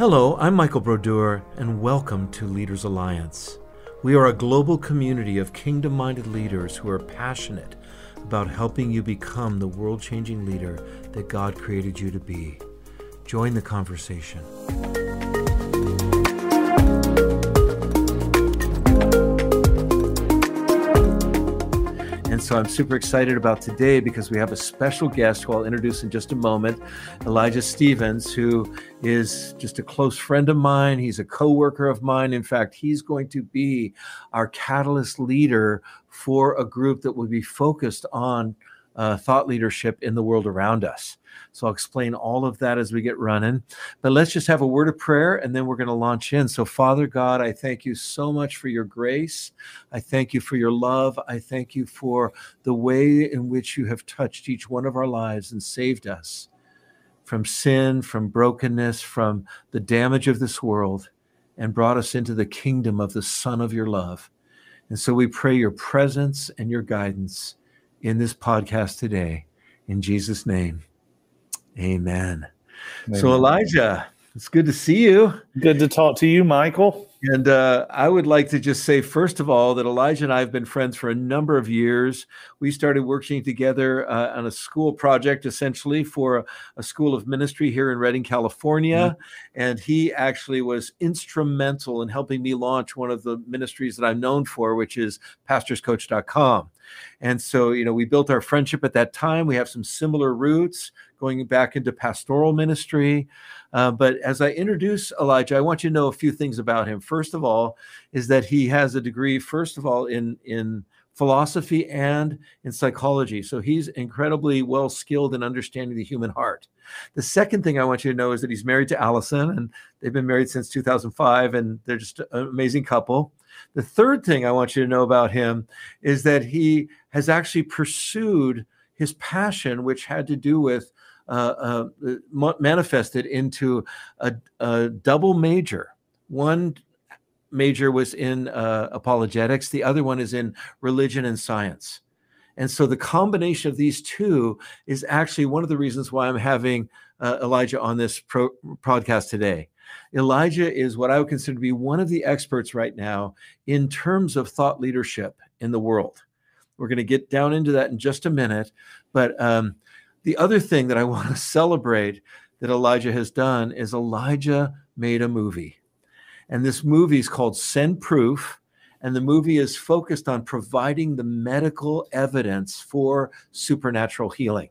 Hello, I'm Michael Brodeur, and welcome to Leaders Alliance. We are a global community of kingdom minded leaders who are passionate about helping you become the world changing leader that God created you to be. Join the conversation. And so I'm super excited about today because we have a special guest who I'll introduce in just a moment, Elijah Stephens, who is just a close friend of mine. He's a co-worker of mine. In fact, he's going to be our catalyst leader for a group that will be focused on uh, thought leadership in the world around us. So I'll explain all of that as we get running. But let's just have a word of prayer and then we're going to launch in. So, Father God, I thank you so much for your grace. I thank you for your love. I thank you for the way in which you have touched each one of our lives and saved us from sin, from brokenness, from the damage of this world, and brought us into the kingdom of the Son of your love. And so we pray your presence and your guidance in this podcast today. In Jesus' name. Amen. Amen. So, Elijah, it's good to see you. Good to talk to you, Michael. And uh, I would like to just say, first of all, that Elijah and I have been friends for a number of years. We started working together uh, on a school project, essentially, for a, a, school of ministry here in Redding, California. Mm-hmm. And he actually was instrumental in helping me launch one of the ministries that I'm known for, which is pastorscoach.com. And so, you know, we built our friendship at that time. We have some similar roots going back into pastoral ministry. Uh, but as I introduce Elijah, I want you to know a few things about him. First of all, is that he has a degree, first of all, in in philosophy and in psychology. So he's incredibly well skilled in understanding the human heart. The second thing I want you to know is that he's married to Allison, and they've been married since 2005, and they're just an amazing couple. The third thing I want you to know about him is that he has actually pursued his passion, which had to do with uh, uh, manifested into a, a, double major. One major was in uh, apologetics, the other one is in religion and science. And so the combination of these two is actually one of the reasons why I'm having uh, Elijah on this pro- podcast today. Elijah is what I would consider to be one of the experts right now in terms of thought leadership in the world. We're going to get down into that in just a minute. But um, the other thing that I want to celebrate that Elijah has done is Elijah made a movie. And this movie is called Send Proof. And the movie is focused on providing the medical evidence for supernatural healing.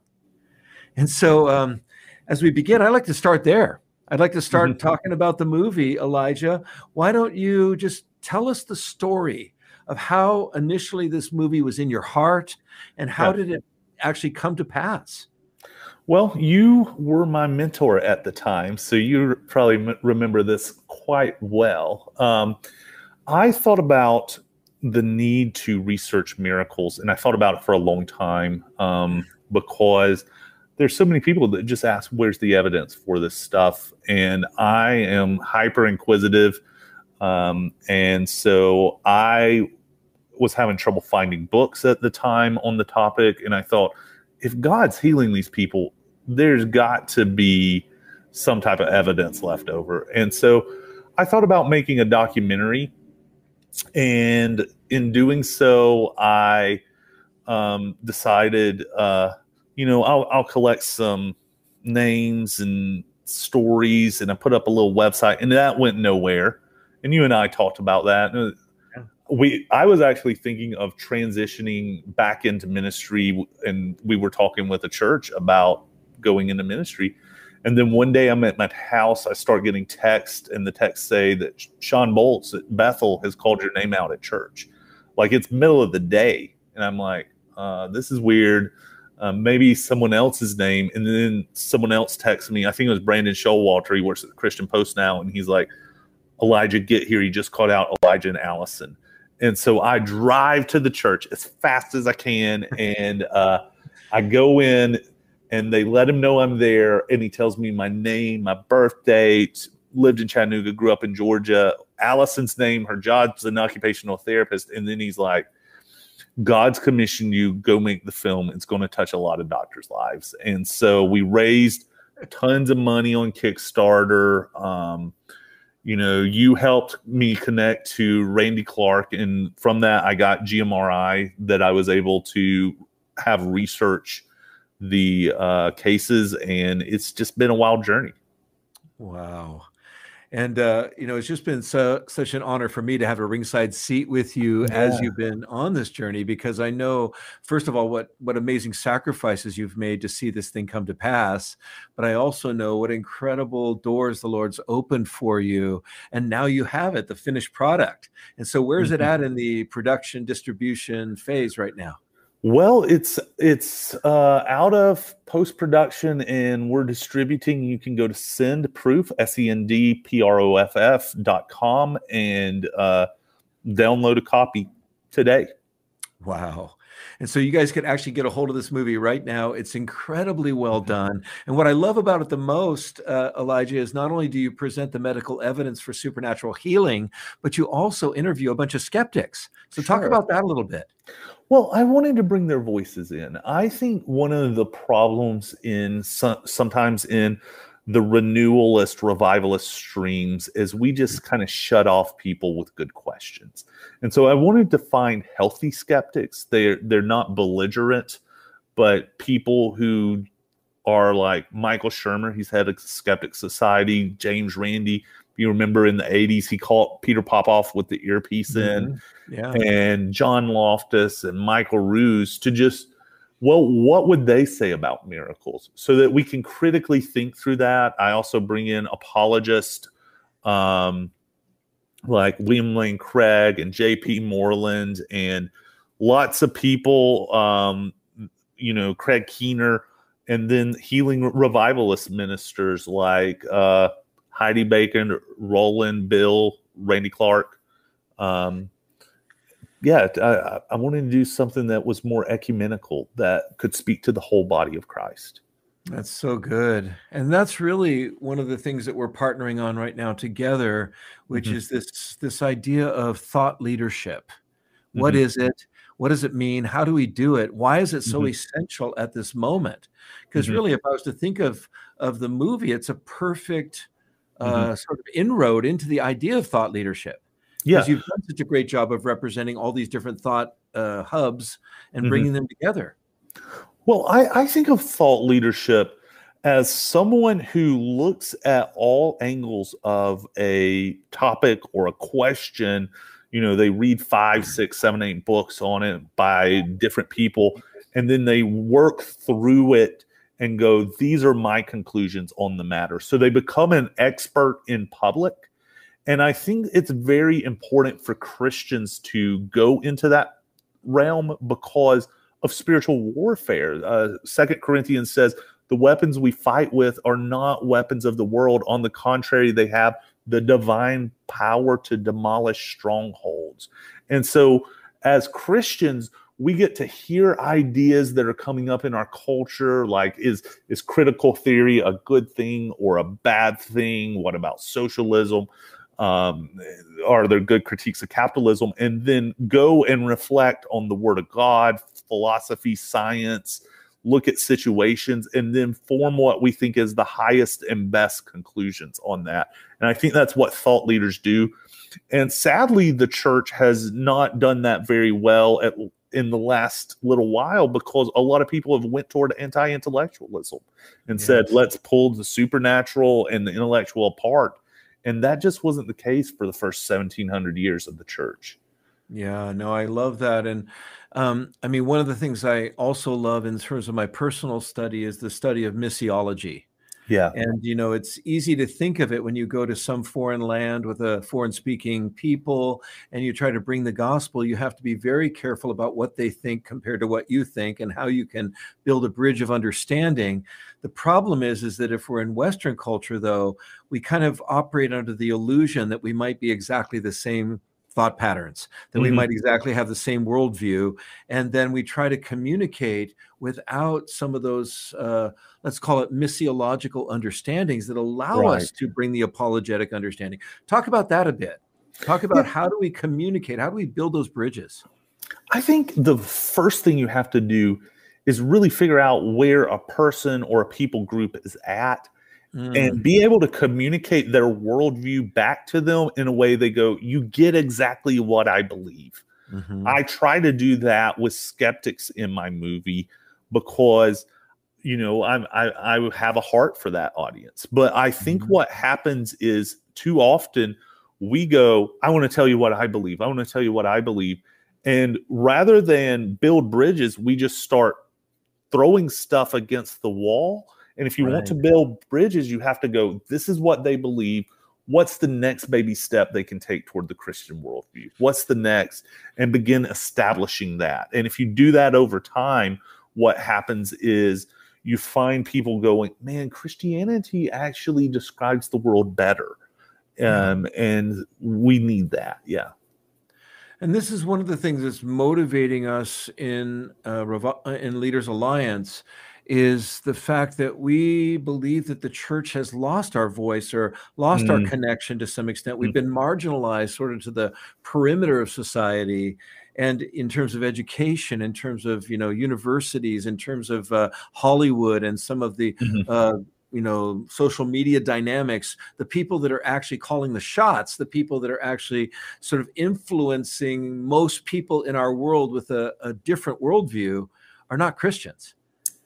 And so, um, as we begin, I'd like to start there. I'd like to start mm-hmm. talking about the movie, Elijah. Why don't you just tell us the story of how initially this movie was in your heart and how yeah. did it actually come to pass? Well, you were my mentor at the time, so you probably m- remember this quite well. Um, I thought about the need to research miracles, and I thought about it for a long time um, because there's so many people that just ask, "Where's the evidence for this stuff?" And I am hyper inquisitive, um, and so I was having trouble finding books at the time on the topic, and I thought, if God's healing these people, there's got to be some type of evidence left over. And so I thought about making a documentary. And in doing so, I um, decided, uh, you know, I'll, I'll collect some names and stories and I put up a little website and that went nowhere. And you and I talked about that. We, I was actually thinking of transitioning back into ministry, and we were talking with a church about going into ministry. And then one day I'm at my house, I start getting texts, and the texts say that Shawn Bolz at Bethel has called your name out at church. Like it's middle of the day. And I'm like, uh, this is weird. Um, maybe someone else's name. And then someone else texts me. I think it was Brandon Showalter. He works at the Christian Post now. And he's like, Elijah, get here. He just called out Elijah and Allison. And so I drive to the church as fast as I can. And uh, I go in and they let him know I'm there. And he tells me my name, my birth date, lived in Chattanooga, grew up in Georgia, Allison's name, her job's an occupational therapist. And then he's like, God's commissioned you, go make the film. It's going to touch a lot of doctors' lives. And so we raised tons of money on Kickstarter. Um, you know, you helped me connect to Randy Clark, and from that, I got GMRI that I was able to have research the uh, cases, and it's just been a wild journey. Wow. And uh, you know, it's just been so such an honor for me to have a ringside seat with you yeah. as you've been on this journey, because I know, first of all, what what amazing sacrifices you've made to see this thing come to pass. But I also know what incredible doors the Lord's opened for you, and now you have it, the finished product. And so, where's mm-hmm. it at in the production distribution phase right now? Well, it's it's uh, out of post production, and we're distributing. You can go to Send Proof S E N D P R O F F dot com and uh, download a copy today. Wow. And so you guys can actually get a hold of this movie right now. It's incredibly well mm-hmm. done. And what I love about it the most, uh, Elijah, is not only do you present the medical evidence for supernatural healing, but you also interview a bunch of skeptics. So sure. talk about that a little bit. Well, I wanted to bring their voices in. I think one of the problems in some, sometimes in the renewalist, revivalist streams is we just kind of shut off people with good questions. And so I wanted to find healthy skeptics. They're they're not belligerent, but people who are like Michael Shermer, he's head of Skeptic Society, James Randi, you remember in the 80s, he caught Peter Popoff with the earpiece mm-hmm. in, yeah. and John Loftus and Michael Ruse to just, well, what would they say about miracles so that we can critically think through that? I also bring in apologists um, like William Lane Craig and J.P. Moreland and lots of people, um, you know, Craig Keener, and then healing revivalist ministers like, uh, Heidi Baker, Rolland, Bill, Randy Clark. Um, yeah, I, I wanted to do something that was more ecumenical that could speak to the whole body of Christ. That's so good. And that's really one of the things that we're partnering on right now together, which mm-hmm. is this this idea of thought leadership. What mm-hmm. is it? What does it mean? How do we do it? Why is it so mm-hmm. essential at this moment? Because mm-hmm. really, if I was to think of of the movie, it's a perfect mm-hmm. uh, sort of inroad into the idea of thought leadership. Because yeah. you've done such a great job of representing all these different thought uh, hubs and mm-hmm. bringing them together. Well, I, I think of thought leadership as someone who looks at all angles of a topic or a question you know they read five six seven eight books on it by different people and then they work through it and go, these are my conclusions on the matter. So they become an expert in public. And I think it's very important for Christians to go into that realm because of spiritual warfare. Uh, Second Corinthians says the weapons we fight with are not weapons of the world. On the contrary, they have the divine power to demolish strongholds. And so, as Christians, we get to hear ideas that are coming up in our culture like is is critical theory a good thing or a bad thing what about socialism um, are there good critiques of capitalism? And then go and reflect on the word of god philosophy science look at situations and then form what we think is the highest and best conclusions on that. And i think that's what thought leaders do. And sadly the church has not done that very well at in the last little while because a lot of people have went toward anti-intellectualism and yes. said let's pull the supernatural and the intellectual apart and that just wasn't the case for the first 1700 years of the church yeah no i love that and um, i mean one of the things i also love in terms of my personal study is the study of missiology yeah. And, you know, it's easy to think of it when you go to some foreign land with a foreign speaking people and you try to bring the gospel. You have to be very careful about what they think compared to what you think and how you can build a bridge of understanding. The problem is, is that if we're in Western culture, though, we kind of operate under the illusion that we might be exactly the same thought patterns, that mm-hmm. we might exactly have the same worldview. And then we try to communicate without some of those, uh, let's call it missiological understandings that allow right. us to bring the apologetic understanding. Talk about that a bit. Talk about yeah. how do we communicate? How do we build those bridges? I think the first thing you have to do is really figure out where a person or a people group is at Mm. and be able to communicate their worldview back to them in a way they go, You get exactly what I believe. Mhm. I try to do that with skeptics in my movie because you know I'm, I I have a heart for that audience. But I think Mhm. what happens is too often we go, I want to tell you what I believe. I want to tell you what I believe, and rather than build bridges, we just start throwing stuff against the wall. And if you want to build bridges, you have to go. This is what they believe. What's the next baby step they can take toward the Christian worldview? What's the next? And begin establishing that. And if you do that over time, what happens is you find people going, man, Christianity actually describes the world better. Um, and we need that. Yeah. And this is one of the things that's motivating us in uh, uh, in Leaders Alliance is the fact that we believe that the church has lost our voice or lost our Mm. connection to some extent. We've Mm. been marginalized sort of to the perimeter of society and in terms of education in terms of you know universities in terms of uh, hollywood and some of the Mhm. uh, you know social media dynamics the people that are actually calling the shots the people that are actually sort of influencing most people in our world with a, a different worldview are not christians.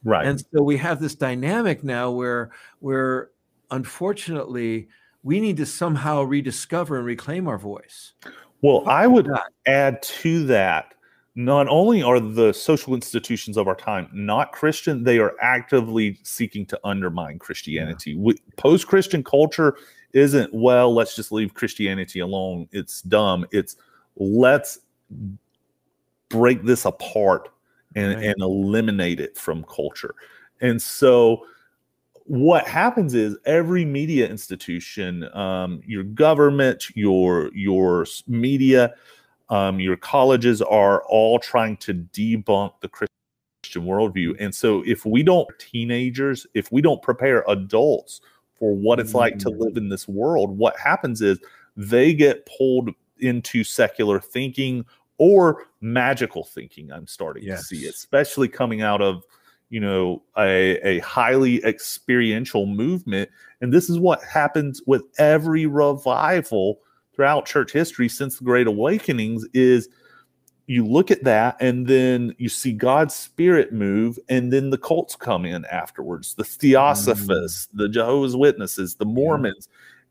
Right. and so we have this dynamic now where where unfortunately we need to somehow rediscover and reclaim our voice. Well, I would add to that not only are the social institutions of our time not Christian, they are actively seeking to undermine Christianity. Post Christian culture isn't, well, let's just leave Christianity alone. It's dumb. It's let's break this apart and, Right. and eliminate it from culture. And so what happens is every media institution, um, your government, your your media, um, your colleges are all trying to debunk the Christian worldview. And so if we don't teenagers, if we don't prepare adults for what it's like to Mm. live in this world, what happens is they get pulled into secular thinking or magical thinking. I'm starting to see, especially coming out of you know a, a highly experiential movement and this is what happens with every revival throughout church history since the great awakenings is you look at that and then you see god's spirit move and then the cults come in afterwards the theosophists the jehovah's witnesses the mormons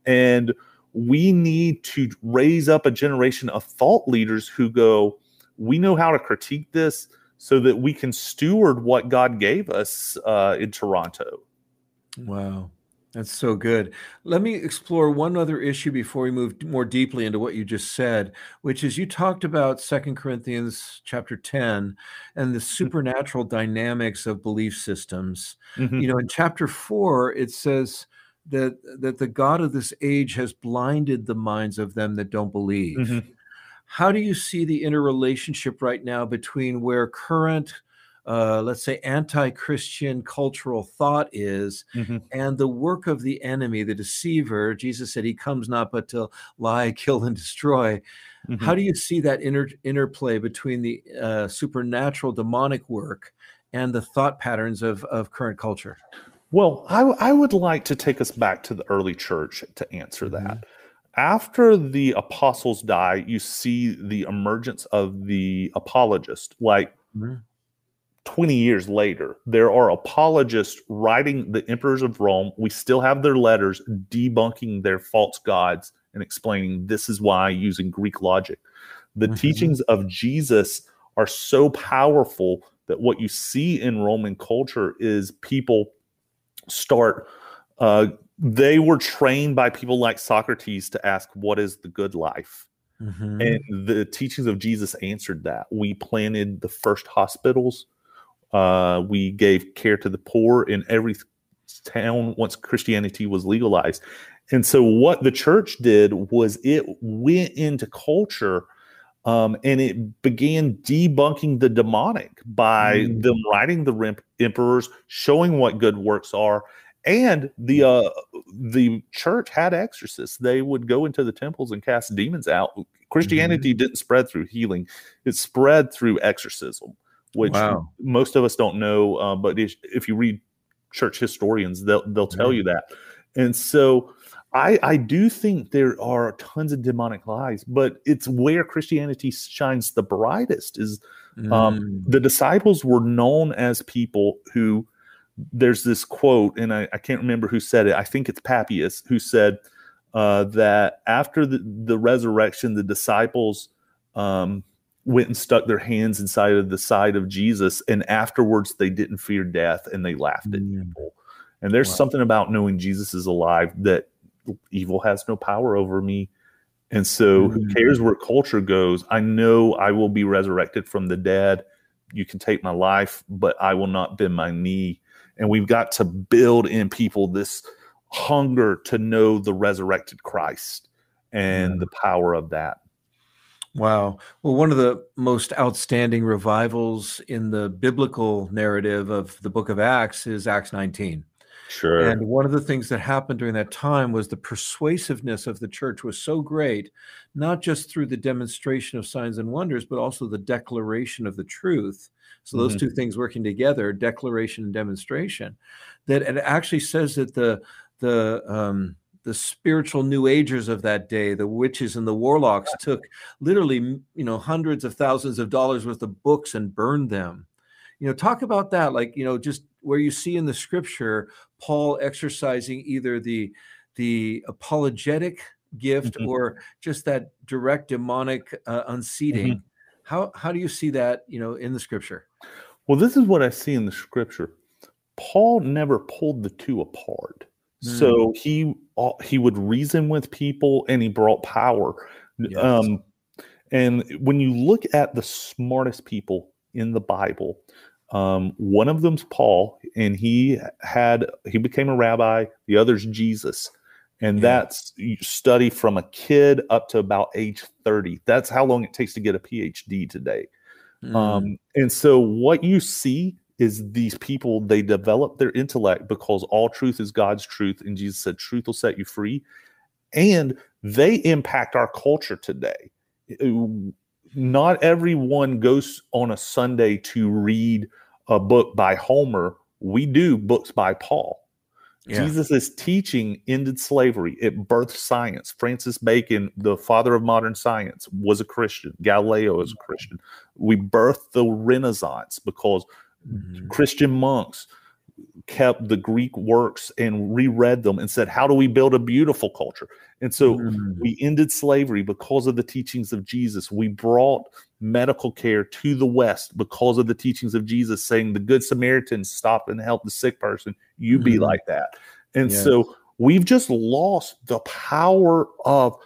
and we need to raise up a generation of thought leaders who go we know how to critique this so that we can steward what God gave us uh, in Toronto. Wow. That's so good. Let me explore one other issue before we move more deeply into what you just said, which is you talked about Second Corinthians chapter 10 and the supernatural dynamics of belief systems. Mhm. You know, in chapter 4 it says that that the god of this age has blinded the minds of them that don't believe. Mhm. How do you see the interrelationship right now between where current uh, let's say anti-Christian cultural thought is Mhm. and the work of the enemy, the deceiver. Jesus said he comes not but to lie, kill, and destroy. How Mhm. do you see that inter- interplay between the uh, supernatural demonic work and the thought patterns of, of current culture? Well, I, I would like to take us back to the early church to answer that. After the apostles die, you see the emergence of the apologist. Like Mhm. 20 years later, there are apologists writing the emperors of Rome. We still have their letters debunking their false gods and explaining this is why using Greek logic. The Mhm. teachings of Jesus are so powerful that what you see in Roman culture is people start uh, they were trained by people like Socrates to ask what is the good life Mhm. and the teachings of Jesus answered that. We planted the first hospitals. Uh, we gave care to the poor in every town once Christianity was legalized. And so, what the church did was it went into culture um, and it began debunking the demonic by Mm. them writing the rem- emperors, showing what good works are. And the uh, the church had exorcists. They would go into the temples and cast demons out. Christianity didn't spread through healing; it spread through exorcism. Which Wow. most of us don't know. Uh, but if, if you read church historians, they'll they'll tell Yeah. you that. And so, I I do think there are tons of demonic lies, but it's where Christianity shines the brightest. Is um, Mm. the disciples were known as people who there's this quote and I, I can't remember who said it i think it's papias who said uh, that after the, the resurrection the disciples um, went and stuck their hands inside of the side of jesus and afterwards they didn't fear death and they laughed at Mm. people and there's Wow. something about knowing jesus is alive that evil has no power over me and so, who Mm. cares where culture goes? I know I will be resurrected from the dead. You can take my life, but I will not bend my knee. And we've got to build in people this hunger to know the resurrected Christ and Yeah. the power of that. Wow. Well, one of the most outstanding revivals in the biblical narrative of the book of Acts is Acts 19. Sure. And one of the things that happened during that time was the persuasiveness of the church was so great, not just through the demonstration of signs and wonders, but also the declaration of the truth. So those Mhm. two things working together, declaration and demonstration, that it actually says that the the um, the spiritual new agers of that day, the witches and the warlocks, took literally you know hundreds of thousands of dollars worth of books and burned them. You know, talk about that, like you know, just where you see in the scripture Paul exercising either the the apologetic gift Mhm. or just that direct demonic uh, unseating. How how do you see that you know in the scripture? well, this is what I see in the scripture. Paul never pulled the two apart. So he uh, he would reason with people and he brought power. Yes. Um, and when you look at the smartest people in the Bible, um, one of them's Paul, and he had he became a rabbi. The other's Jesus, and Yeah. that's you study from a kid up to about age thirty. That's how long it takes to get a PhD today. Mm, Um, and so what you see is these people, they develop their intellect because all truth is God's truth. And Jesus said, truth will set you free. And they impact our culture today. Not everyone goes on a Sunday to read a book by Homer. We do books by Paul. yeah. Jesus' teaching ended slavery. It birthed science. Francis Bacon, the father of modern science, was a Christian. Galileo is a mm-hmm. Christian. We birthed the Renaissance because Mhm. Christian monks kept the Greek works and reread them and said, How do we build a beautiful culture? And so Mm. we ended slavery because of the teachings of Jesus. We brought medical care to the West because of the teachings of Jesus, saying the Good Samaritan stop and help the sick person. You be Mhm. like that. And Yes. so we've just lost the power of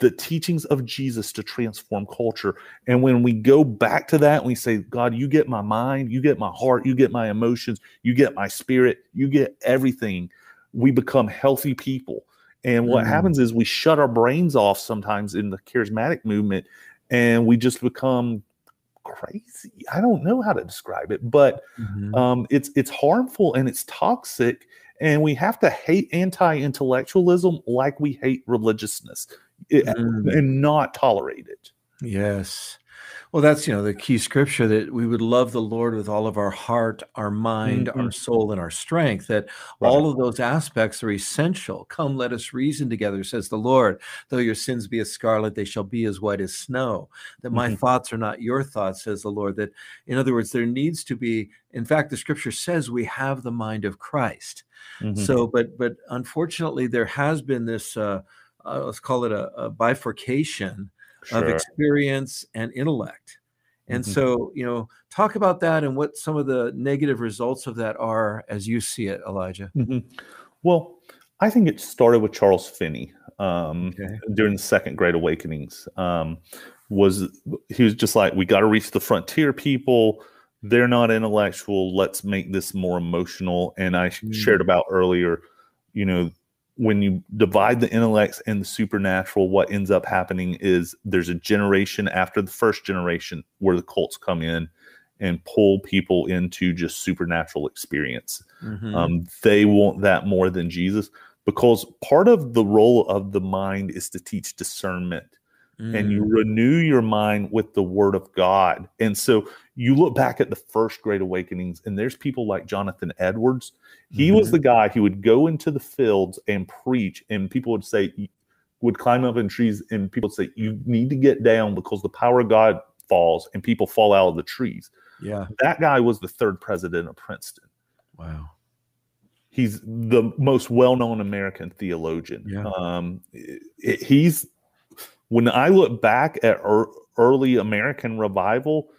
the teachings of Jesus to transform culture. And when we go back to that, we say, God, you get my mind, you get my heart, you get my emotions, you get my spirit, you get everything. We become healthy people. And what Mm. happens is we shut our brains off sometimes in the charismatic movement and we just become crazy. I don't know how to describe it, but Mhm. um, it's it's harmful and it's toxic and we have to hate anti-intellectualism like we hate religiousness Mm. and not tolerate it Yes. Well, that's, you know, the key scripture that we would love the Lord with all of our heart, our mind, our soul, and our strength, that all of those aspects are essential. Come, let us reason together, says the Lord. Though your sins be as scarlet, they shall be as white as snow. That my Mhm. thoughts are not your thoughts, says the Lord. That, in other words, there needs to be, in fact, the scripture says we have the mind of Christ. Mhm. So, but but unfortunately, there has been this uh, uh, let's call it a, a bifurcation of experience and intellect. And Mhm. so, you know, talk about that and what some of the negative results of that are as you see it, Elijah. Mhm. Well, I think it started with Charles Finney um, Okay. during the Second Great Awakenings. Um, was he was just like, we got to reach the frontier people. They're not intellectual. Let's make this more emotional. And I Mm. shared about earlier, you know, when you divide the intellects and the supernatural, what ends up happening is there's a generation after the first generation where the cults come in and pull people into just supernatural experience. Mhm. Um, they want that more than Jesus because part of the role of the mind is to teach discernment. And you renew your mind with the word of God. And so you look back at the first great awakenings, and there's people like Jonathan Edwards. He was Mhm. the guy who would go into the fields and preach, and people would say, would climb up in trees, and people would say, You need to get down because the power of God falls, and people fall out of the trees. yeah. That guy was the third president of Princeton. Wow. He's the most well-known American theologian. Yeah. Um, he's when I look back at ear- early American revival,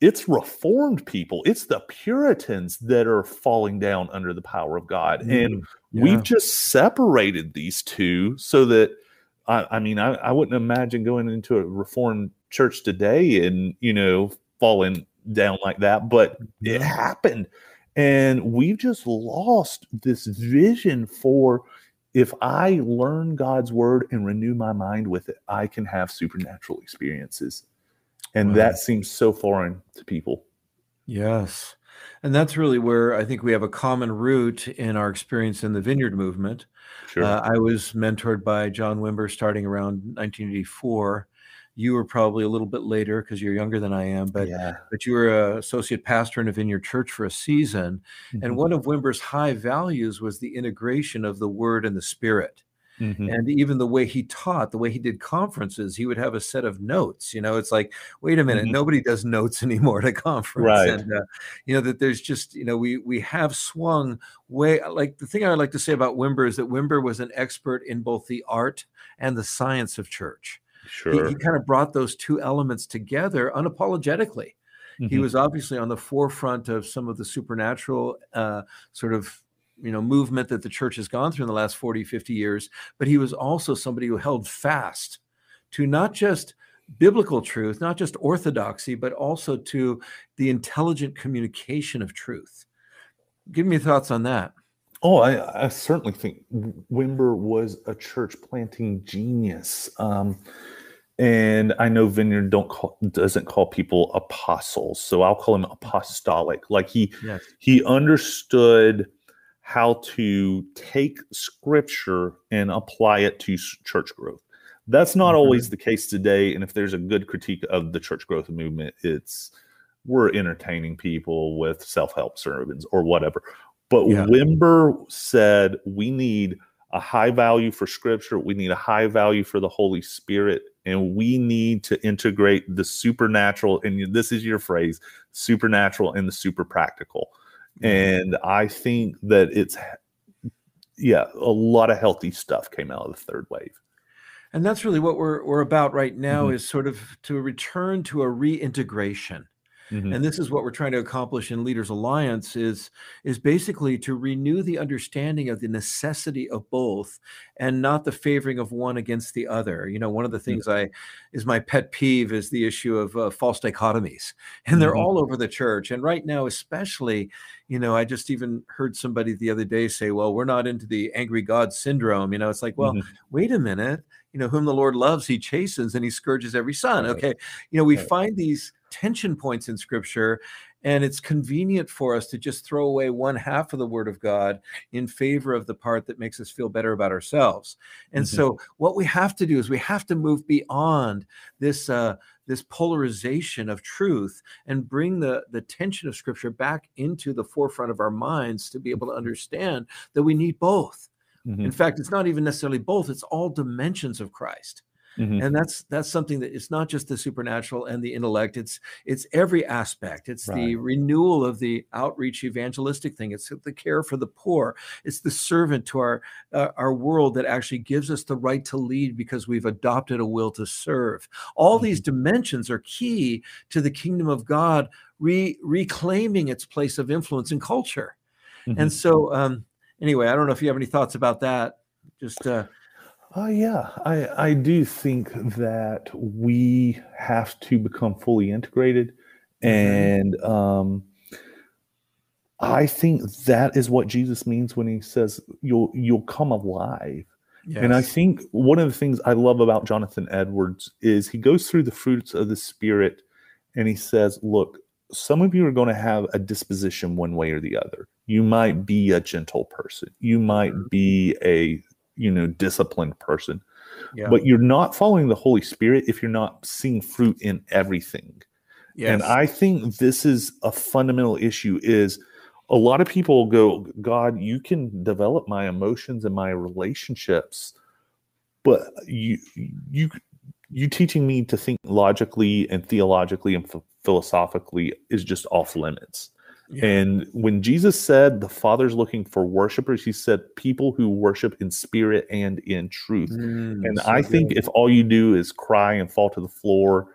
it's reformed people. It's the Puritans that are falling down under the power of God, and Mm, yeah. we've just separated these two so that. I, I mean, I, I wouldn't imagine going into a reformed church today and you know falling down like that, but it happened and we've just lost this vision for if I learn God's word and renew my mind with it, I can have supernatural experiences. And Wow. that seems so foreign to people. Yes. And that's really where I think we have a common root in our experience in the vineyard movement. Sure. Uh, I was mentored by John Wimber starting around 1984. You were probably a little bit later because you're younger than I am, but yeah. but you were a associate pastor in a vineyard church for a season. And Mhm. one of Wimber's high values was the integration of the word and the spirit. Mhm. and even the way he taught the way he did conferences he would have a set of notes you know it's like wait a minute Mhm. nobody does notes anymore at a conference Right. and uh, you know that there's just you know we we have swung way like the thing i would like to say about wimber is that wimber was an expert in both the art and the science of church Sure. he kind of brought those two elements together unapologetically he Mhm. was obviously on the forefront of some of the supernatural uh, sort of you know movement that the church has gone through in the last 40 50 years but he was also somebody who held fast to not just biblical truth not just orthodoxy but also to the intelligent communication of truth give me thoughts on that Oh, I, I certainly think Wimber was a church planting genius. Um, and I know Vineyard don't call, doesn't call people apostles, so I'll call him apostolic. Like he yes he understood how to take scripture and apply it to church growth. That's not Mhm. always the case today. And if there's a good critique of the church growth movement, it's we're entertaining people with self help sermons or whatever. But Yeah. Wimber said we need a high value for scripture, we need a high value for the Holy Spirit, and we need to integrate the supernatural. And this is your phrase supernatural and the super practical. And I think that it's, yeah, a lot of healthy stuff came out of the third wave. and that's really what we're, we're about right now Mhm. is sort of to return to a reintegration Mhm. and this is what we're trying to accomplish in leaders alliance is is basically to renew the understanding of the necessity of both and not the favoring of one against the other you know one of the things i is my pet peeve is the issue of uh, false dichotomies and they're Mhm. all over the church and right now especially you know i just even heard somebody the other day say well we're not into the angry god syndrome you know it's like well Mhm. wait a minute you know whom the lord loves he chastens and he scourges every son Right. okay you know we Right. find these tension points in scripture and it's convenient for us to just throw away one half of the word of god in favor of the part that makes us feel better about ourselves and Mhm. so what we have to do is we have to move beyond this uh, this polarization of truth and bring the the tension of scripture back into the forefront of our minds to be able to understand that we need both Mhm. in fact it's not even necessarily both it's all dimensions of christ Mhm. and that's that's something that it's not just the supernatural and the intellect it's it's every aspect. It's the renewal of the outreach evangelistic thing. It's the care for the poor. It's the servant to our uh, our world that actually gives us the right to lead because we've adopted a will to serve. All these dimensions are key to the kingdom of god re- reclaiming its place of influence in culture. Mhm. and so um anyway i don't know if you have any thoughts about that. Just uh Oh yeah, I I do think that we have to become fully integrated, Mhm. and um, I think that is what Jesus means when he says you'll you'll come alive. And I think one of the things I love about Jonathan Edwards is he goes through the fruits of the spirit, and he says, "Look, some of you are going to have a disposition one way or the other. You might be a gentle person. You might Mhm. be a you know disciplined person Yeah. But you're not following the Holy Spirit if you're not seeing fruit in everything. Yes. And I think this is a fundamental issue is a lot of people go, God, you can develop my emotions and my relationships, but you you you teaching me to think logically and theologically and philosophically is just off limits. Yeah. And when Jesus said the Father's looking for worshipers, he said people who worship in spirit and in truth. Mm, and so I think if all you do is cry and fall to the floor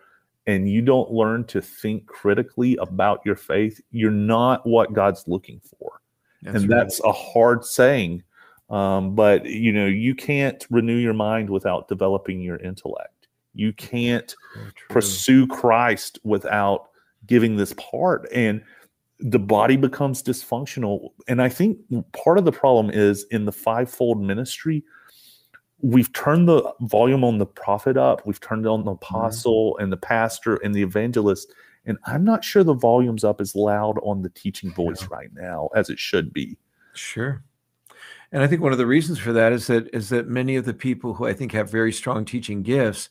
and you don't learn to think critically about your faith, you're not what God's looking for. That's and right. that's a hard saying. Um, but you know, you can't renew your mind without developing your intellect. You can't pursue Christ without giving this part. And the body becomes dysfunctional. And I think part of the problem is in the fivefold ministry, we've turned the volume on the prophet up, we've turned on the mm-hmm. apostle mm-hmm. and the pastor and the evangelist. And I'm not sure the volume's up as loud on the teaching voice yeah. right now as it should be. Sure. And I think one of the reasons for that is that is that many of the people who I think have very strong teaching gifts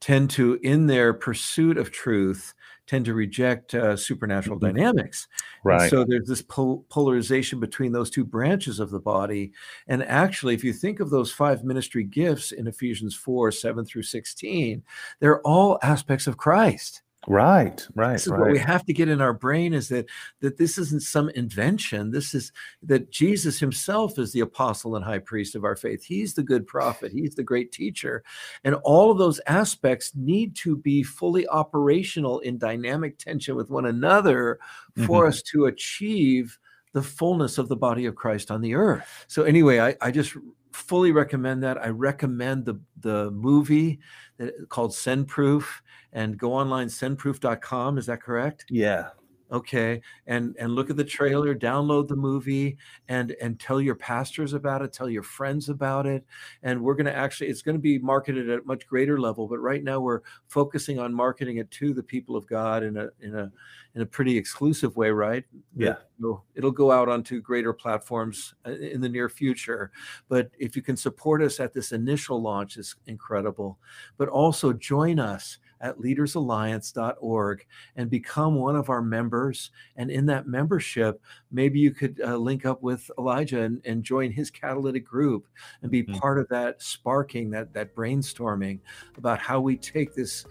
tend to, in their pursuit of truth, tend to reject uh, supernatural mm-hmm. dynamics. Right. And so there's this pol- polarization between those two branches of the body. And actually, if you think of those five ministry gifts in Ephesians 4 7 through 16, they're all aspects of Christ. Right, right. This is right. what we have to get in our brain is that that this isn't some invention. This is that Jesus himself is the apostle and high priest of our faith. He's the good prophet. He's the great teacher. And all of those aspects need to be fully operational in dynamic tension with one another for mm-hmm. us to achieve the fullness of the body of Christ on the earth. So anyway, I, I just fully recommend that. I recommend the the movie that, called Send Proof and go online sendproof.com is that correct yeah okay and and look at the trailer download the movie and and tell your pastors about it tell your friends about it and we're going to actually it's going to be marketed at a much greater level but right now we're focusing on marketing it to the people of god in a in a in a pretty exclusive way right? Yeah. it'll, it'll go out onto greater platforms uh, in the near future but if you can support us at this initial launch is incredible but also join us at leadersalliance.org and become one of our members. And in that membership, maybe you could uh, link up with Elijah and, and, join his catalytic group and be mm-hmm. part of that sparking, that that brainstorming about how we take this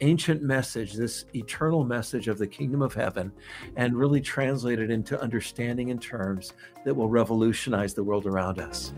ancient message, this eternal message of the kingdom of heaven, and really translate it into understanding in terms that will revolutionize the world around us.